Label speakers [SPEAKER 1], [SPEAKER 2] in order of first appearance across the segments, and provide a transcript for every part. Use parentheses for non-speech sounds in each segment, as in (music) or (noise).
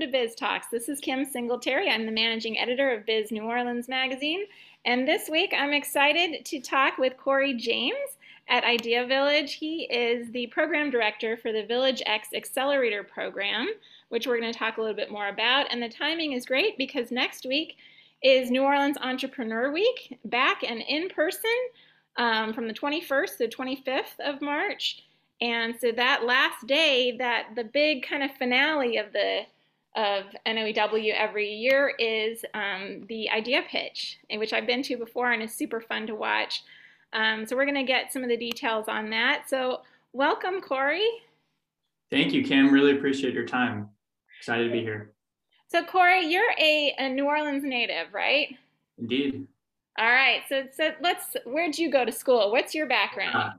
[SPEAKER 1] To Biz Talks. This is Kim Singletary. I'm the managing editor of Biz New Orleans Magazine. And this week, I'm excited to talk with Corey James at Idea Village. He is the program director for the Village X Accelerator Program, which we're going to talk a little bit more about. And the timing is great because next week is New Orleans Entrepreneur Week, back and in person um, from the 21st to the 25th of March. And so that last day, that the big kind of finale of the of NOEW every year is um, the idea pitch, which I've been to before and is super fun to watch. Um, so we're going to get some of the details on that. So welcome, Corey.
[SPEAKER 2] Thank you, Kim. Really appreciate your time. Excited to be here.
[SPEAKER 1] So Corey, you're a, a New Orleans native, right?
[SPEAKER 2] Indeed.
[SPEAKER 1] All right. So so let's. Where'd you go to school? What's your background? Uh,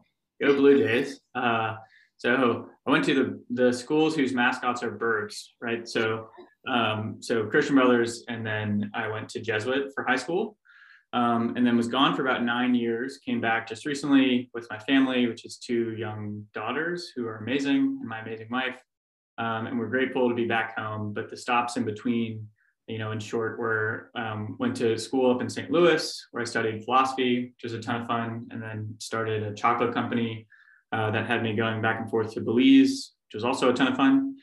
[SPEAKER 2] go Blue Jays. Uh, so I went to the, the schools whose mascots are birds, right? So um, so Christian Brothers, and then I went to Jesuit for high school, um, and then was gone for about nine years. Came back just recently with my family, which is two young daughters who are amazing, and my amazing wife, um, and we're grateful to be back home. But the stops in between, you know, in short, were um, went to school up in St. Louis where I studied philosophy, which was a ton of fun, and then started a chocolate company uh, that had me going back and forth to Belize, which was also a ton of fun.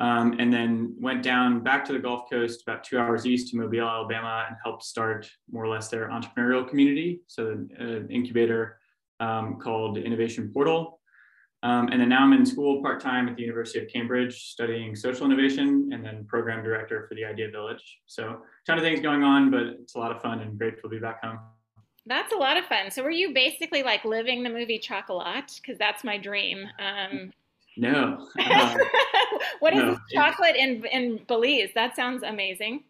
[SPEAKER 2] Um, and then went down back to the Gulf Coast, about two hours east to Mobile, Alabama, and helped start more or less their entrepreneurial community. So, an incubator um, called Innovation Portal. Um, and then now I'm in school part time at the University of Cambridge studying social innovation and then program director for the Idea Village. So, a ton of things going on, but it's a lot of fun and grateful to be back home.
[SPEAKER 1] That's a lot of fun. So were you basically like living the movie Chocolat? Because that's my dream. Um,
[SPEAKER 2] no. (laughs)
[SPEAKER 1] Uh, what is no. chocolate in in Belize? That sounds amazing.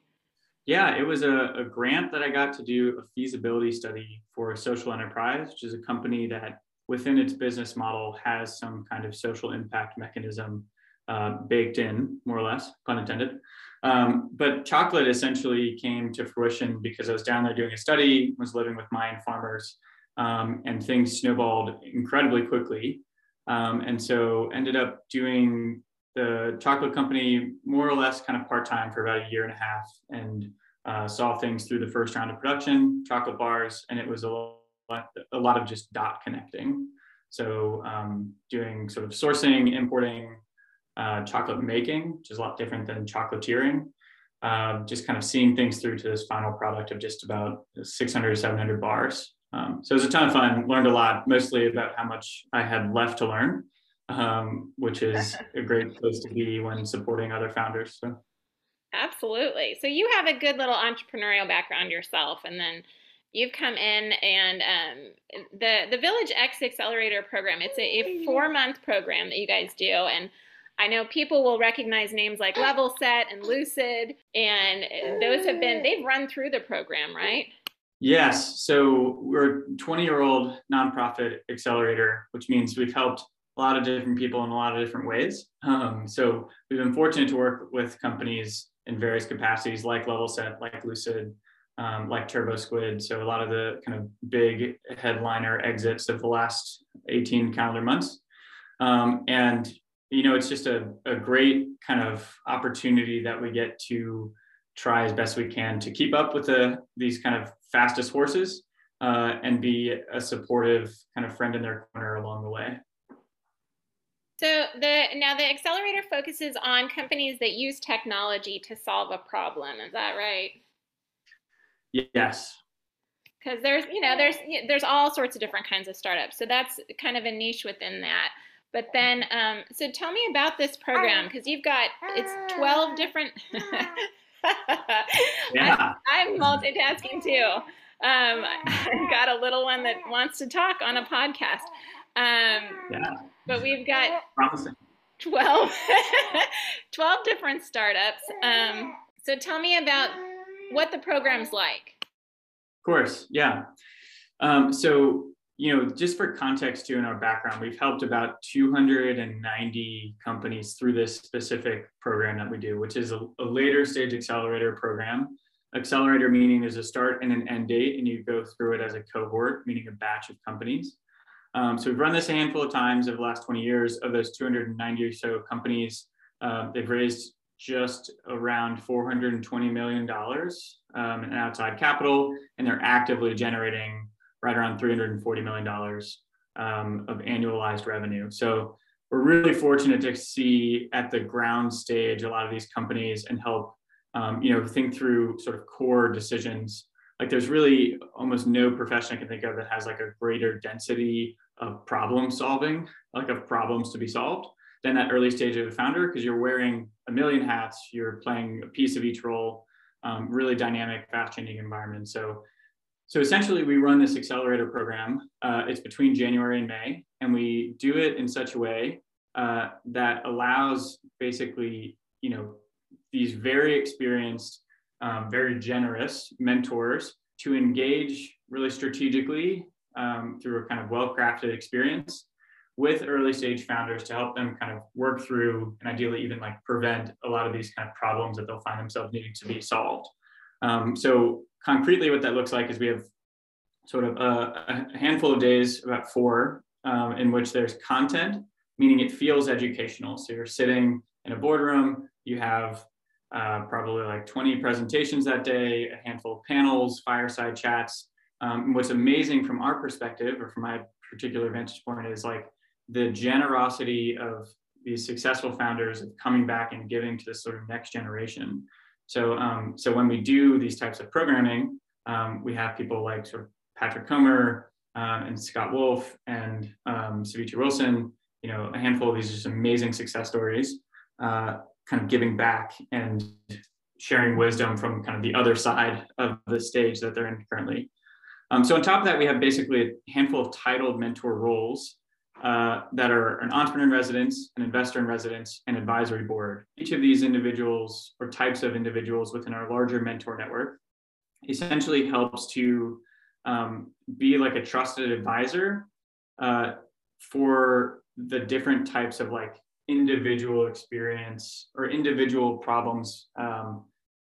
[SPEAKER 2] Yeah, it was a, a, grant that I got to do a feasibility study for a social enterprise, which is a company that within its business model has some kind of social impact mechanism uh, baked in, more or less, pun intended. Um, but chocolate essentially came to fruition because I was down there doing a study, was living with Mayan farmers, um, and things snowballed incredibly quickly. Um, and so ended up doing the chocolate company more or less kind of part-time for about a year and a half and uh, saw things through the first round of production, chocolate bars, and it was a lot, a lot of just dot connecting. So um, doing sort of sourcing, importing, uh, chocolate making, which is a lot different than chocolatiering. Uh, just kind of seeing things through to this final product of just about 600 or 700 bars. Um, so it was a ton of fun. Learned a lot, mostly about how much I had left to learn, um, which is (laughs) a great place to be when supporting other founders. So.
[SPEAKER 1] Absolutely. So you have a good little entrepreneurial background yourself, and then you've come in and um, the the Village X Accelerator program. It's a, a four month program that you guys do, and I know people will recognize names like Levelset and Lucid, and those have been, they've run through the program, right?
[SPEAKER 2] Yes. So we're a 20 year old nonprofit accelerator, which means we've helped a lot of different people in a lot of different ways. Um, so we've been fortunate to work with companies in various capacities like Levelset, like Lucid, um, like TurboSquid. So a lot of the kind of big headliner exits of the last 18 calendar months. Um, and you know, it's just a, a great kind of opportunity that we get to try as best we can to keep up with the these kind of fastest horses uh, and be a supportive kind of friend in their corner along the way.
[SPEAKER 1] So the now the accelerator focuses on companies that use technology to solve a problem. Is that right?
[SPEAKER 2] Yes.
[SPEAKER 1] Because there's you know there's there's all sorts of different kinds of startups. So that's kind of a niche within that. But then, um, so tell me about this program because you've got it's twelve different. (laughs)
[SPEAKER 2] yeah,
[SPEAKER 1] I'm, I'm, multitasking too. Um, I've got a little one that wants to talk on a podcast. Um, yeah. But we've got
[SPEAKER 2] Promising.
[SPEAKER 1] 12, (laughs) 12 different startups. Um, So tell me about what the program's like.
[SPEAKER 2] Of course, yeah. Um, so you know, just for context too in our background, we've helped about 290 companies through this specific program that we do, which is a, a, later stage accelerator program. Accelerator meaning there's a start and an end date, and you go through it as a cohort, meaning a batch of companies. Um, so we've run this a handful of times over the last 20 years. Of those 290 or so companies, uh, they've raised just around $420 million um, in outside capital, and they're actively generating right around $340 million um, of annualized revenue. So we're really fortunate to see at the ground stage a lot of these companies and help um, you know think through sort of core decisions. Like there's really almost no profession I can think of that has like a greater density of problem solving, like of problems to be solved, than that early stage of the founder because you're wearing a million hats, you're playing a piece of each role, um, really dynamic, fast changing environment. So so essentially, we run this accelerator program. Uh, it's between January and May, and we do it in such a way uh, that allows basically, you know, these very experienced, um, very generous mentors to engage really strategically um, through a kind of well-crafted experience with early stage founders to help them kind of work through and ideally even like prevent a lot of these kind of problems that they'll find themselves needing to be solved. Um, so concretely what that looks like is we have sort of a, a handful of days, about four, um, in which there's content, meaning it feels educational. So you're sitting in a boardroom, you have uh, probably like 20 presentations that day, a handful of panels, fireside chats. Um, what's amazing from our perspective, or from my particular vantage point, is like the generosity of these successful founders of coming back and giving to this sort of next generation. So, um, so when we do these types of programming, um, we have people like sort of Patrick Comer um, and Scott Wolfe and um, Savitri Wilson, you know, a handful of these just amazing success stories, uh, kind of giving back and sharing wisdom from kind of the other side of the stage that they're in currently. Um, so on top of that, we have basically a handful of titled mentor roles uh, that are an entrepreneur in residence, an investor in residence, and advisory board. Each of these individuals or types of individuals within our larger mentor network essentially helps to um, be like a trusted advisor uh, for the different types of like individual experience or individual problems um,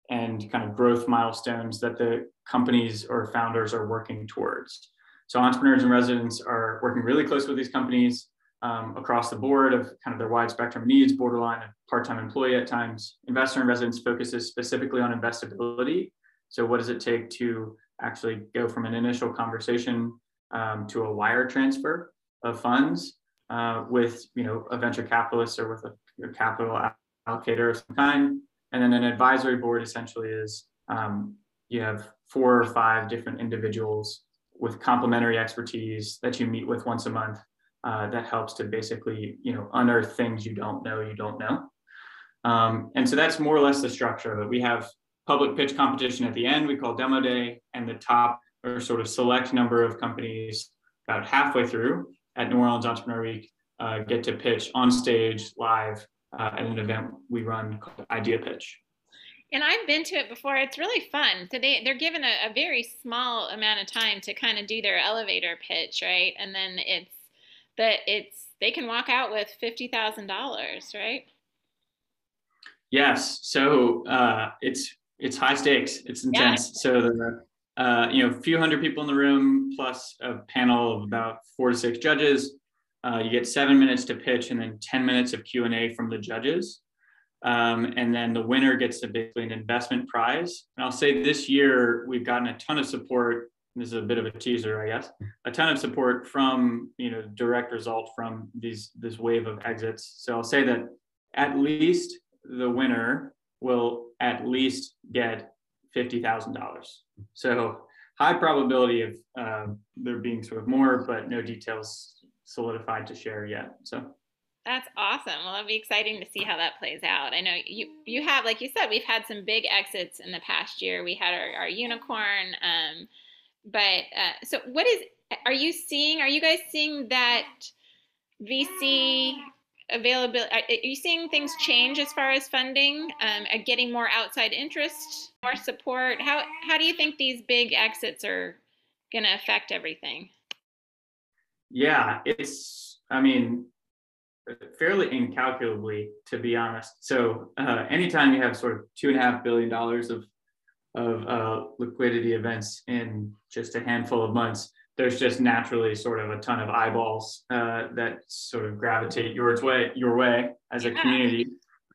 [SPEAKER 2] and kind of growth milestones that the companies or founders are working towards. So entrepreneurs and residents are working really close with these companies um, across the board of kind of their wide spectrum needs, borderline part-time employee at times. Investor and residence focuses specifically on investability. So what does it take to actually go from an initial conversation um, to a wire transfer of funds uh, with you know a venture capitalist or with a, a, capital allocator of some kind. And then an advisory board essentially is um, you have four or five different individuals with complementary expertise that you meet with once a month uh, that helps to basically you know unearth things you don't know you don't know. Um, and so that's more or less the structure it. We have public pitch competition at the end we call demo day and the top or sort of select number of companies about halfway through at new orleans entrepreneur week uh, get to pitch on stage live uh, at an event we run called idea pitch
[SPEAKER 1] and I've been to it before. It's really fun. So they they're given a, a very small amount of time to kind of do their elevator pitch, right? And then it's but it's they can walk out with fifty thousand dollars, right?
[SPEAKER 2] Yes. So uh, it's it's high stakes. It's intense. Yeah. So the uh, you know, a few hundred people in the room plus a panel of about four to six judges. Uh, you get seven minutes to pitch and then 10 minutes of Q&A from the judges. Um, and then the winner gets basically an investment prize. And I'll say this year, we've gotten a ton of support. This is a bit of a teaser, I guess, a ton of support from, you know, direct result from these, this wave of exits. So I'll say that at least the winner will at least get $50,000. So high probability of uh, there being sort of more, but no details solidified to share yet. So
[SPEAKER 1] that's awesome. Well, it'll be exciting to see how that plays out. I know you you have, like you said, we've had some big exits in the past year. We had our, our unicorn, um, but uh, so what is? Are you seeing? Are you guys seeing that VC availability? Are you seeing things change as far as funding? Um, getting more outside interest, more support? How how do you think these big exits are going to affect everything?
[SPEAKER 2] Yeah, it's. I mean, fairly incalculably, to be honest. So uh, anytime you have sort of two and a half billion dollars of of uh, liquidity events in just a handful of months, there's just naturally sort of a ton of eyeballs uh, that sort of gravitate your way your way as a community,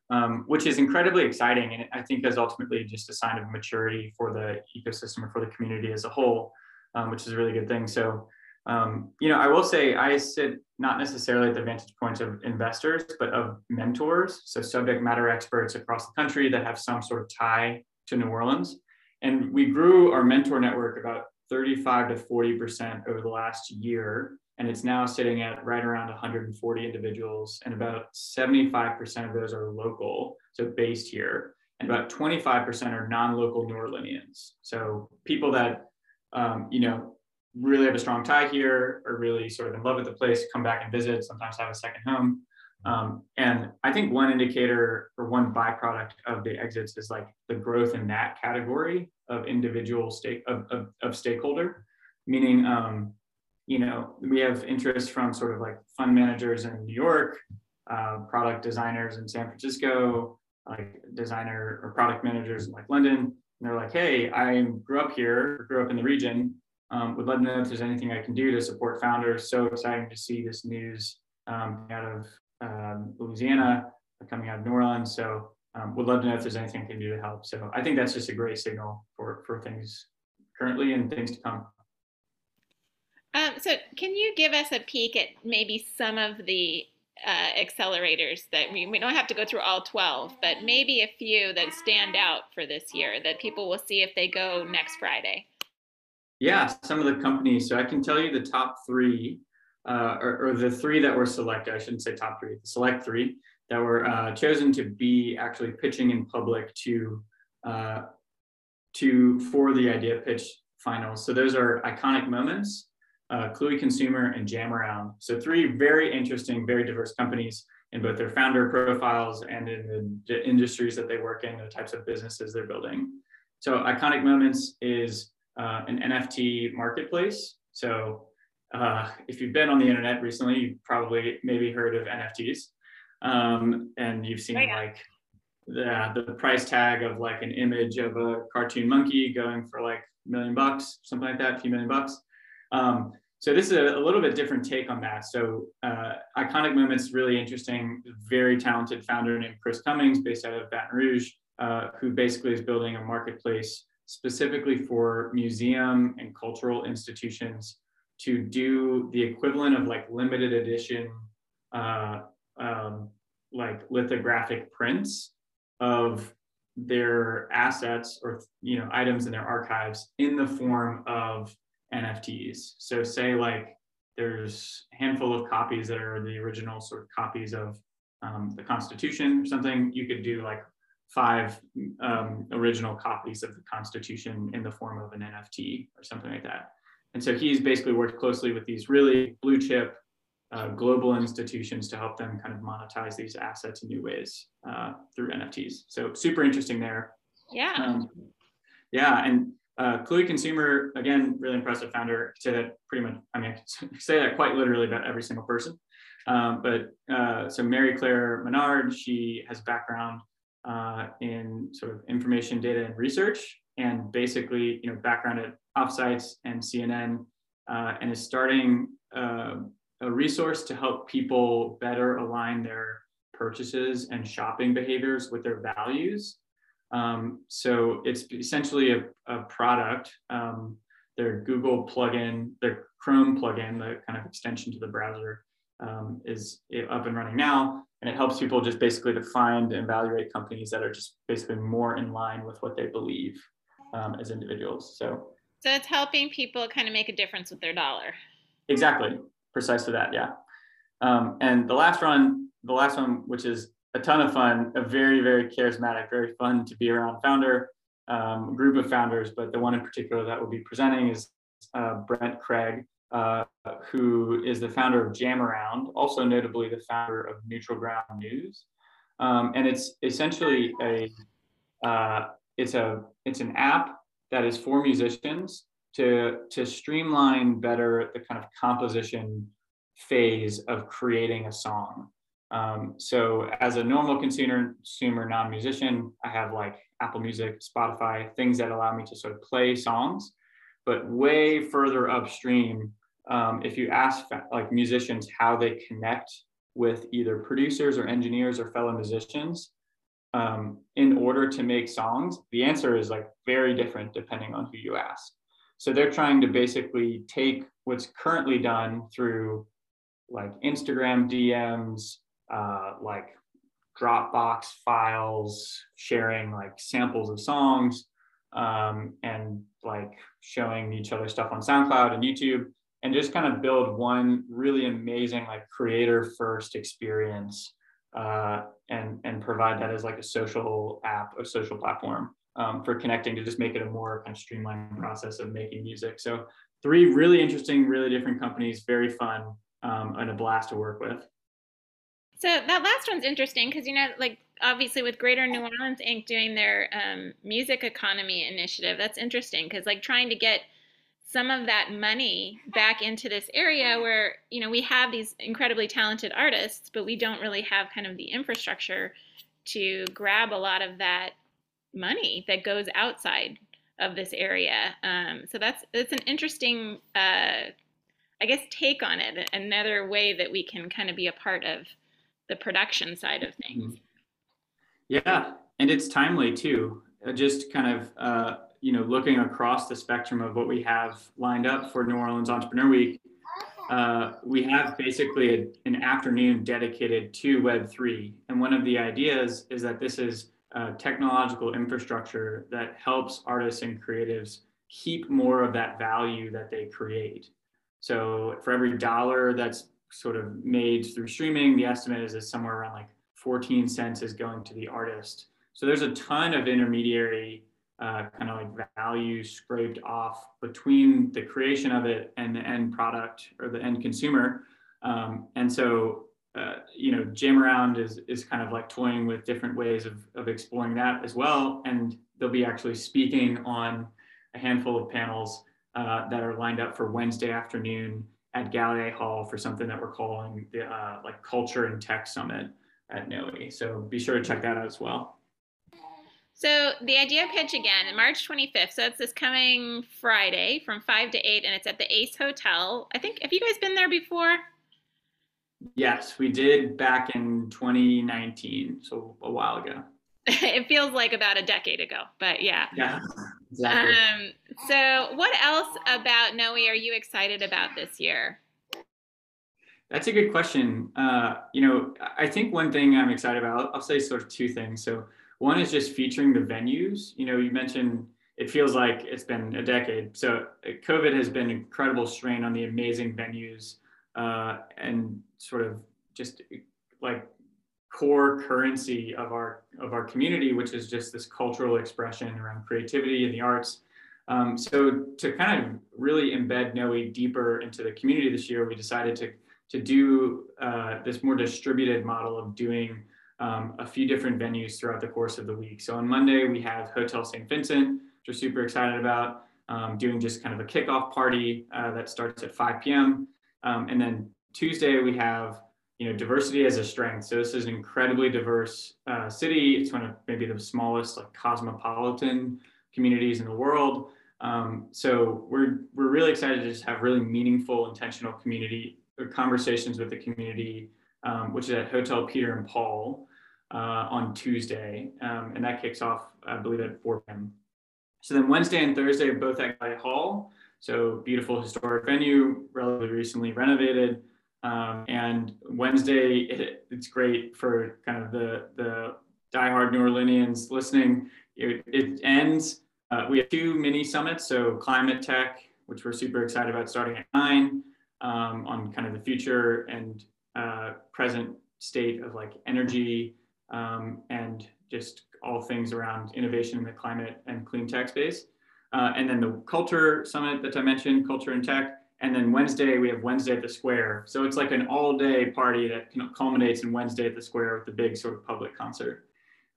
[SPEAKER 2] um, which is incredibly exciting, and I think is ultimately just a sign of maturity for the ecosystem or for the community as a whole, um, which is a really good thing. So. Um, you know, I will say I sit not necessarily at the vantage point of investors, but of mentors, so subject matter experts across the country that have some sort of tie to New Orleans. And we grew our mentor network about 35 to 40% over the last year. And it's now sitting at right around 140 individuals, and about 75% of those are local, so based here, and about 25% are non-local New Orleanians. So people that um, you know really have a strong tie here, or really sort of in love with the place, come back and visit, sometimes have a second home. Um, and I think one indicator or one byproduct of the exits is like the growth in that category of individual stake of, of, of stakeholder, meaning, um, you know, we have interest from sort of like fund managers in New York, uh, product designers in San Francisco, like designer or product managers in like London. And they're like, hey, I grew up here, grew up in the region. Um, would love to know if there's anything I can do to support founders. So exciting to see this news um, out of um, Louisiana, coming out of New Orleans. So um, would love to know if there's anything I can do to help. So I think that's just a great signal for, for things currently and things to come.
[SPEAKER 1] Um, so can you give us a peek at maybe some of the uh, accelerators that we, we don't have to go through all 12, but maybe a few that stand out for this year that people will see if they go next Friday?
[SPEAKER 2] Yeah, some of the companies. So I can tell you the top three uh, or, or, the three that were selected, I shouldn't say top three, the select three that were uh, chosen to be actually pitching in public to, uh, to for the idea pitch finals. So those are iconic moments, uh, Kluwe Consumer and Jam Around. So three very interesting, very diverse companies in both their founder profiles and in the industries that they work in, the types of businesses they're building. So iconic moments is uh, an NFT marketplace. So uh, if you've been on the internet recently, you've probably maybe heard of NFTs. Um, and you've seen oh, yeah. like the, the price tag of like an image of a cartoon monkey going for like a million bucks, something like that, a few million bucks. Um, so this is a, a, little bit different take on that. So uh, Iconic Moments, really interesting, very talented founder named Chris Cummings based out of Baton Rouge, uh, who basically is building a marketplace specifically for museum and cultural institutions to do the equivalent of like limited edition, uh, um, like lithographic prints of their assets or you know items in their archives in the form of NFTs. So say like there's a handful of copies that are the original sort of copies of um, the Constitution or something. You could do like five um, original copies of the Constitution in the form of an NFT or something like that. And so he's basically worked closely with these really blue chip uh, global institutions to help them kind of monetize these assets in new ways uh, through NFTs. So super interesting there.
[SPEAKER 1] Yeah. Um,
[SPEAKER 2] yeah, and uh, Kluwe Consumer, again, really impressive founder. I say that pretty much, I mean, I (laughs) say that quite literally about every single person. Um, but uh, so Mary Claire Menard, she has background uh, in sort of information data and research and basically, you know, background at Offsites and CNN, uh, and is starting uh, a resource to help people better align their purchases and shopping behaviors with their values. Um, so it's essentially a, a product, um, their Google plugin, their Chrome plugin, the kind of extension to the browser, um, is up and running now. And it helps people just basically to find and evaluate companies that are just basically more in line with what they believe um, as individuals. So,
[SPEAKER 1] so it's helping people kind of make a difference with their dollar.
[SPEAKER 2] Exactly, precisely that. Yeah. Um, and the last one, the last one, which is a ton of fun, a very very charismatic, very fun to be around founder, um, group of founders. But the one in particular that will be presenting is uh, Brent Craig uh, who is the founder of Jam Around, also notably the founder of Neutral Ground News. Um, and it's essentially a uh, it's a it's an app that is for musicians to to streamline better the kind of composition phase of creating a song. Um, so as a normal consumer, consumer non-musician, I have like Apple Music, Spotify, things that allow me to sort of play songs. But way further upstream, um, if you ask like musicians how they connect with either producers or engineers or fellow musicians um, in order to make songs, the answer is like very different depending on who you ask. So they're trying to basically take what's currently done through like Instagram DMs, uh, like Dropbox files, sharing like samples of songs, um, and like showing each other stuff on SoundCloud and YouTube, and just kind of build one really amazing like creator first experience, uh, and and provide that as like a social app, a social platform um, for connecting to just make it a more kind of streamlined process of making music. So three really interesting, really different companies, very fun, um, and a blast to work with.
[SPEAKER 1] So that last one's interesting because you know, like obviously with Greater New Orleans Inc. doing their um, music economy initiative, that's interesting because like trying to get some of that money back into this area where you know we have these incredibly talented artists, but we don't really have kind of the infrastructure to grab a lot of that money that goes outside of this area. Um, so that's that's an interesting, uh, I guess, take on it. Another way that we can kind of be a part of the production side of things. Mm-hmm.
[SPEAKER 2] Yeah, and it's timely too. Uh, just kind of uh, you know looking across the spectrum of what we have lined up for New Orleans Entrepreneur Week. Uh, we have basically a, an afternoon dedicated to Web3. And one of the ideas is that this is technological infrastructure that helps artists and creatives keep more of that value that they create. So for every dollar that's sort of made through streaming, the estimate is, is somewhere around like 14 cents is going to the artist. So there's a ton of intermediary uh, kind of like value scraped off between the creation of it and the end product or the end consumer. Um, and so, uh, you know, Jam Around is, is kind of like toying with different ways of, of exploring that as well. And they'll be actually speaking on a handful of panels uh, that are lined up for Wednesday afternoon at Gallier Hall for something that we're calling the uh, like Culture and Tech Summit at NOE. So be sure to check that out as well.
[SPEAKER 1] So the idea pitch again, March 25th. So it's this coming Friday from 5 to 8, and it's at the Ace Hotel. I think, have you guys been there before?
[SPEAKER 2] Yes, we did back in 2019, so a while ago. (laughs)
[SPEAKER 1] it feels like about a decade ago, but yeah.
[SPEAKER 2] Yeah, (laughs) exactly. Um,
[SPEAKER 1] so, what else about Noe are you excited about this year?
[SPEAKER 2] That's a good question. Uh, you know, I think one thing I'm excited about, I'll say sort of two things. So, one is just featuring the venues. You know, you mentioned it feels like it's been a decade. So, COVID has been incredible strain on the amazing venues uh, and sort of just like core currency of our of our community, which is just this cultural expression around creativity and the arts. Um, so to kind of really embed Noe deeper into the community this year, we decided to to do uh, this more distributed model of doing um, a few different venues throughout the course of the week. So on Monday we have Hotel St. Vincent, which we're super excited about, um, doing just kind of a kickoff party uh, that starts at 5 p.m. Um, and then Tuesday we have you know, diversity as a strength. So this is an incredibly diverse uh, city. It's one of maybe the smallest like cosmopolitan communities in the world. Um, so we're we're really excited to just have really meaningful, intentional community uh, conversations with the community, um, which is at Hotel Peter and Paul uh, on Tuesday, um, and that kicks off, I believe, at 4 p.m. So then Wednesday and Thursday, are both at Gallier Hall. So beautiful historic venue, relatively recently renovated. Um, and Wednesday, it, it's great for kind of the, the diehard New Orleanians listening. It, it ends, uh, we have two mini summits. So climate tech, which we're super excited about starting at nine um, on kind of the future and uh, present state of like energy um, and just all things around innovation in the climate and clean tech space. Uh, and then the culture summit that I mentioned, culture and tech, And then Wednesday, we have Wednesday at the Square. So it's like an all day party that culminates in Wednesday at the Square with the big sort of public concert.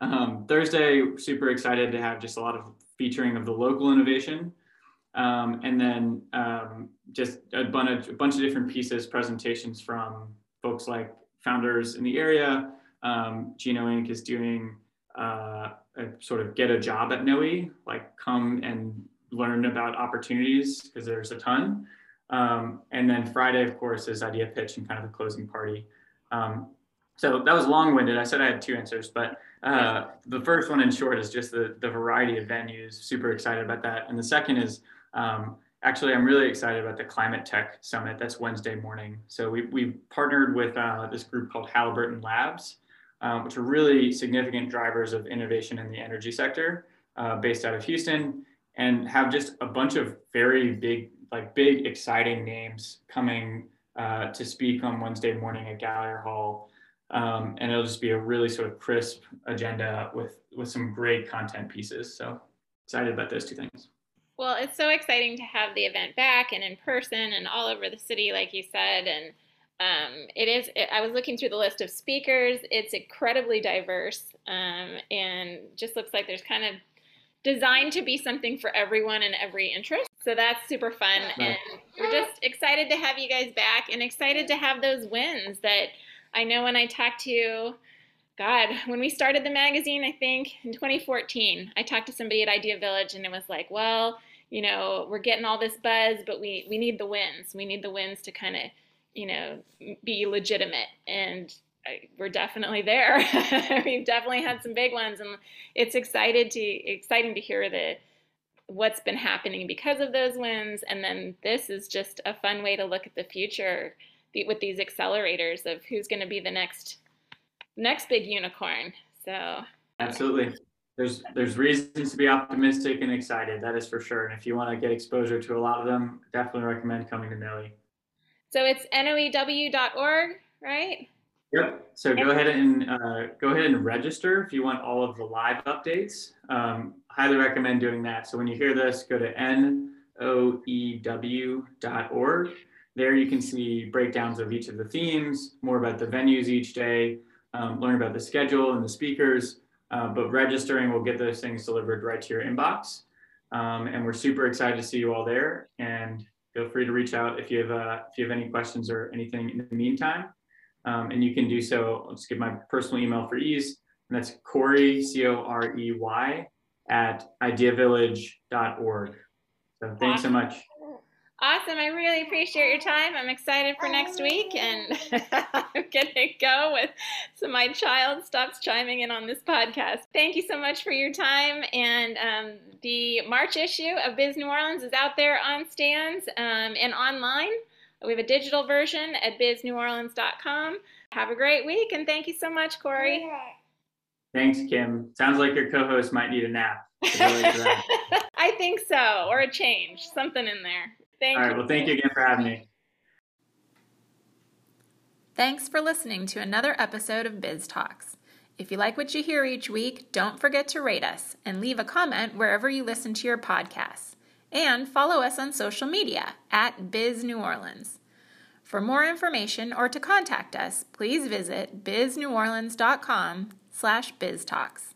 [SPEAKER 2] Um, Thursday, super excited to have just a lot of featuring of the local innovation. Um, and then um, just a bunch, of, a bunch of different pieces, presentations from folks like founders in the area. Um, GNO Inc. is doing uh, a sort of get a job at NOE, like come and learn about opportunities because there's a ton. Um, and then Friday, of course, is idea pitch and kind of the closing party. Um, so that was long-winded. I said I had two answers, but uh, the first one, in short, is just the the variety of venues. Super excited about that. And the second is um, actually I'm really excited about the Climate Tech Summit. That's Wednesday morning. So we we partnered with uh, this group called Halliburton Labs, um, which are really significant drivers of innovation in the energy sector, uh, based out of Houston, and have just a bunch of very big, like big, exciting names coming uh, to speak on Wednesday morning at Gallier Hall. Um, and it'll just be a really sort of crisp agenda with with some great content pieces. So excited about those two things.
[SPEAKER 1] Well, it's so exciting to have the event back and in person and all over the city, like you said. And um, it is. It, I was looking through the list of speakers. It's incredibly diverse, um, and just looks like there's kind of designed to be something for everyone and every interest. So that's super fun, and we're just excited to have you guys back and excited to have those wins that I know when I talked to, God, when we started the magazine, I think in 2014, I talked to somebody at Idea Village and it was like, well, you know, we're getting all this buzz, but we, we need the wins. We need the wins to kind of, you know, be legitimate. And we're definitely there. (laughs) We've definitely had some big ones, and it's excited to exciting to hear the what's been happening because of those wins. And then this is just a fun way to look at the future with these accelerators of who's going to be the next next big unicorn. So
[SPEAKER 2] absolutely, there's there's reasons to be optimistic and excited. That is for sure. And if you want to get exposure to a lot of them, definitely recommend coming to NOE.
[SPEAKER 1] So it's noew.org, right?
[SPEAKER 2] Yep. So go ahead and uh, go ahead and register if you want all of the live updates. Um, highly recommend doing that. So when you hear this, go to noew.org there you can see breakdowns of each of the themes, more about the venues each day, um, learn about the schedule and the speakers, uh, but registering will get those things delivered right to your inbox. Um, and we're super excited to see you all there and feel free to reach out if you have, uh, if you have any questions or anything in the meantime. Um, and you can do so, I'll just give my personal email for ease, and that's Corey, C-O-R-E-Y, at ideavillage.org. So thanks so much.
[SPEAKER 1] Awesome. I really appreciate your time. I'm excited for next week and (laughs) I'm going to go with so my child stops chiming in on this podcast. Thank you so much for your time. And um, the March issue of Biz New Orleans is out there on stands um, and online. We have a digital version at bizneworleans.com. Have a great week and thank you so much, Corey.
[SPEAKER 2] Thanks, Kim. Sounds like your co host might need a nap. (laughs)
[SPEAKER 1] I think so, or a change, something in there.
[SPEAKER 2] Thank All right. You. Well, thank you again for having me.
[SPEAKER 1] Thanks for listening to another episode of Biz Talks. If you like what you hear each week, don't forget to rate us and leave a comment wherever you listen to your podcasts. And follow us on social media at Biz New Orleans. For more information or to contact us, please visit bizneworleans.com slash biztalks.